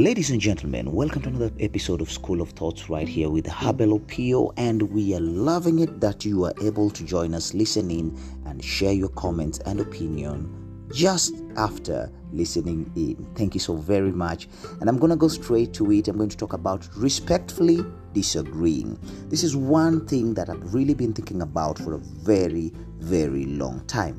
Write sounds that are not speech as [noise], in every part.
Ladies and gentlemen, welcome to another episode of School of Thoughts right here with Habel Opio, and we are loving it that you are able to join us, listen in, and share your comments and opinion just after listening in. Thank you so very much. And I'm going to go straight to it. I'm going to talk about respectfully disagreeing. This is one thing that I've really been thinking about for a very, very long time.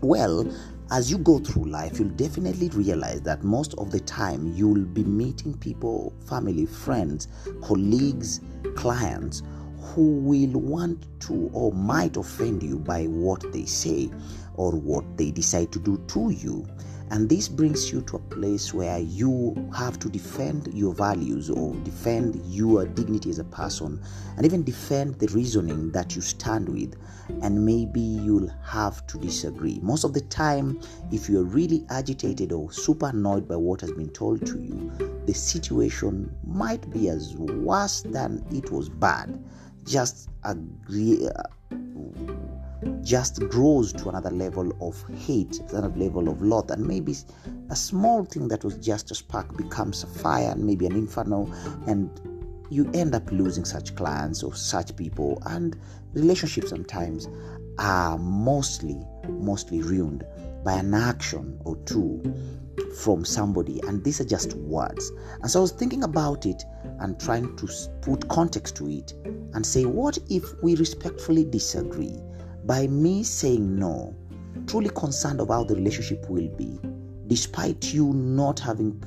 Well, as you go through life, you'll definitely realize that most of the time you'll be meeting people, family, friends, colleagues, clients who will want to or might offend you by what they say or what they decide to do to you. And this brings you to a place where you have to defend your values or defend your dignity as a person and even defend the reasoning that you stand with. And maybe you'll have to disagree. Most of the time, if you're really agitated or super annoyed by what has been told to you, the situation might be as worse than it was bad. Just agree. Uh, just grows to another level of hate, another level of loath, and maybe a small thing that was just a spark becomes a fire and maybe an inferno, and you end up losing such clients or such people, and relationships sometimes are mostly mostly ruined by an action or two from somebody, and these are just words. And so I was thinking about it and trying to put context to it and say, what if we respectfully disagree? By me saying no, truly concerned of how the relationship will be, despite you not having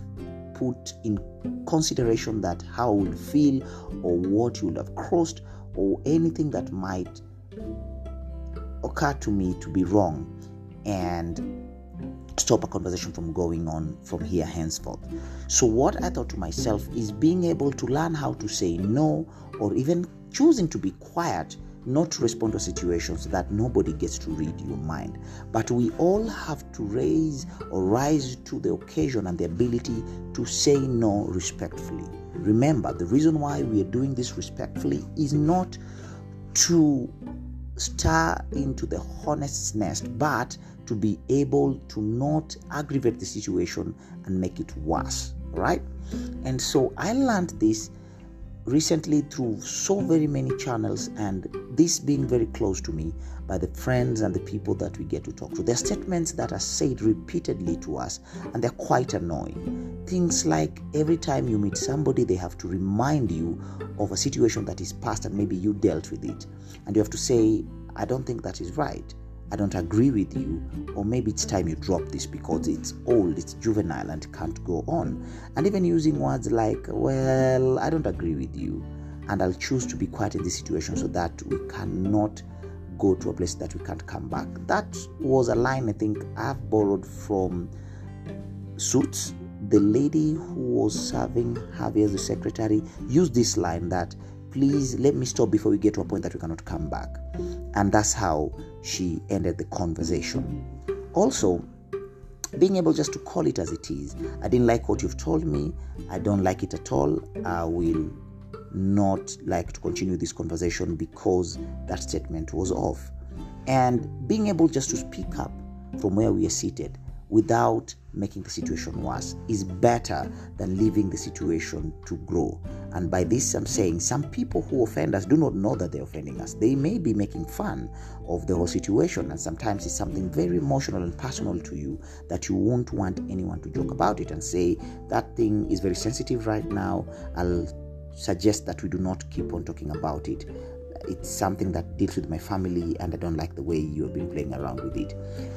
put in consideration that how I will feel or what you would have crossed or anything that might occur to me to be wrong and stop a conversation from going on from here henceforth. So, what I thought to myself is being able to learn how to say no or even choosing to be quiet not respond to situations that nobody gets to read your mind. But we all have to raise or rise to the occasion and the ability to say no respectfully. Remember, the reason why we are doing this respectfully is not to stir into the hornet's nest, but to be able to not aggravate the situation and make it worse, right? And so I learned this recently through so very many channels and this being very close to me by the friends and the people that we get to talk to. There are statements that are said repeatedly to us and they're quite annoying. Things like every time you meet somebody, they have to remind you of a situation that is past and maybe you dealt with it. And you have to say, I don't think that is right. I don't agree with you, or maybe it's time you drop this because it's old, it's juvenile, and can't go on. And even using words like, well, I don't agree with you, and I'll choose to be quiet in this situation so that we cannot go to a place that we can't come back. That was a line I think I've borrowed from Suits. The lady who was serving Harvey as the secretary used this line that please let me stop before we get to a point that we cannot come back. And that's how she ended the conversation. Also, being able just to call it as it is. I didn't like what you've told me. I don't like it at all. I will not like to continue this conversation because that statement was off. And being able just to speak up from where we are seated without making the situation worse is better than leaving the situation to grow. And by this, I'm saying some people who offend us do not know that they're offending us. They may be making fun of the whole situation, and sometimes it's something very emotional and personal to you that you won't want anyone to joke about it and say, That thing is very sensitive right now. I'll suggest that we do not keep on talking about it it's something that deals with my family and I don't like the way you have been playing around with it.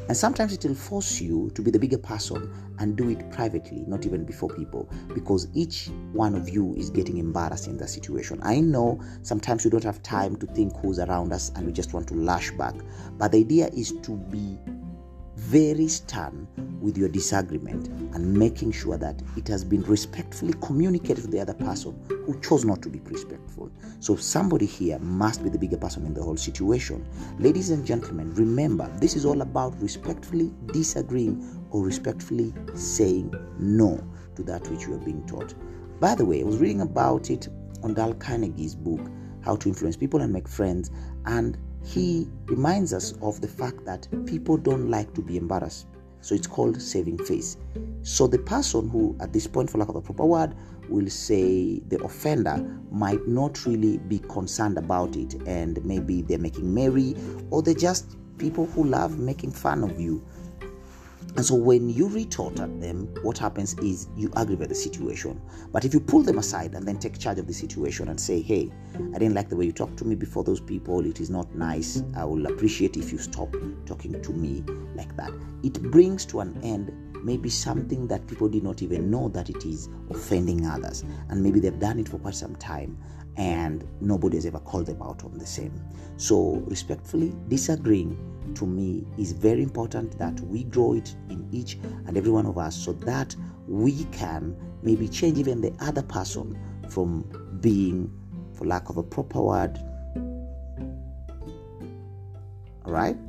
And sometimes it will force you to be the bigger person and do it privately, not even before people, because each one of you is getting embarrassed in that situation. I know sometimes we don't have time to think who's around us and we just want to lash back, but the idea is to be very stern with your disagreement and making sure that it has been respectfully communicated to the other person who chose not to be respectful. So, somebody here must be the bigger person in the whole situation. Ladies and gentlemen, remember this is all about respectfully disagreeing or respectfully saying no to that which you are being taught. By the way, I was reading about it on Dale Carnegie's book, How to Influence People and Make Friends, and he reminds us of the fact that people don't like to be embarrassed. So it's called saving face. So the person who, at this point, for lack of a proper word, will say the offender might not really be concerned about it and maybe they're making merry or they're just people who love making fun of you and so when you retort at them, what happens is you aggravate the situation. But if you pull them aside and then take charge of the situation and say, hey, I didn't like the way you talked to me before those people, it is not nice. I will appreciate if you stop talking to me like that. It brings to an end maybe something that people did not even know that it is offending others. And maybe they've done it for quite some time and nobody has ever called them out on the same. So, respectfully, disagreeing to me is very important that we grow it in each and every one of us so that we can maybe change even the other person from being, for lack of a proper word, right? [laughs]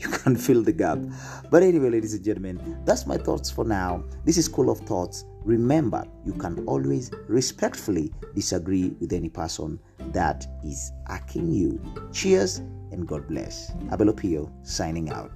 You can fill the gap. But anyway ladies and gentlemen that's my thoughts for now. This is school of thoughts. Remember you can always respectfully disagree with any person that is hacking you. Cheers and god bless. Abelopio signing out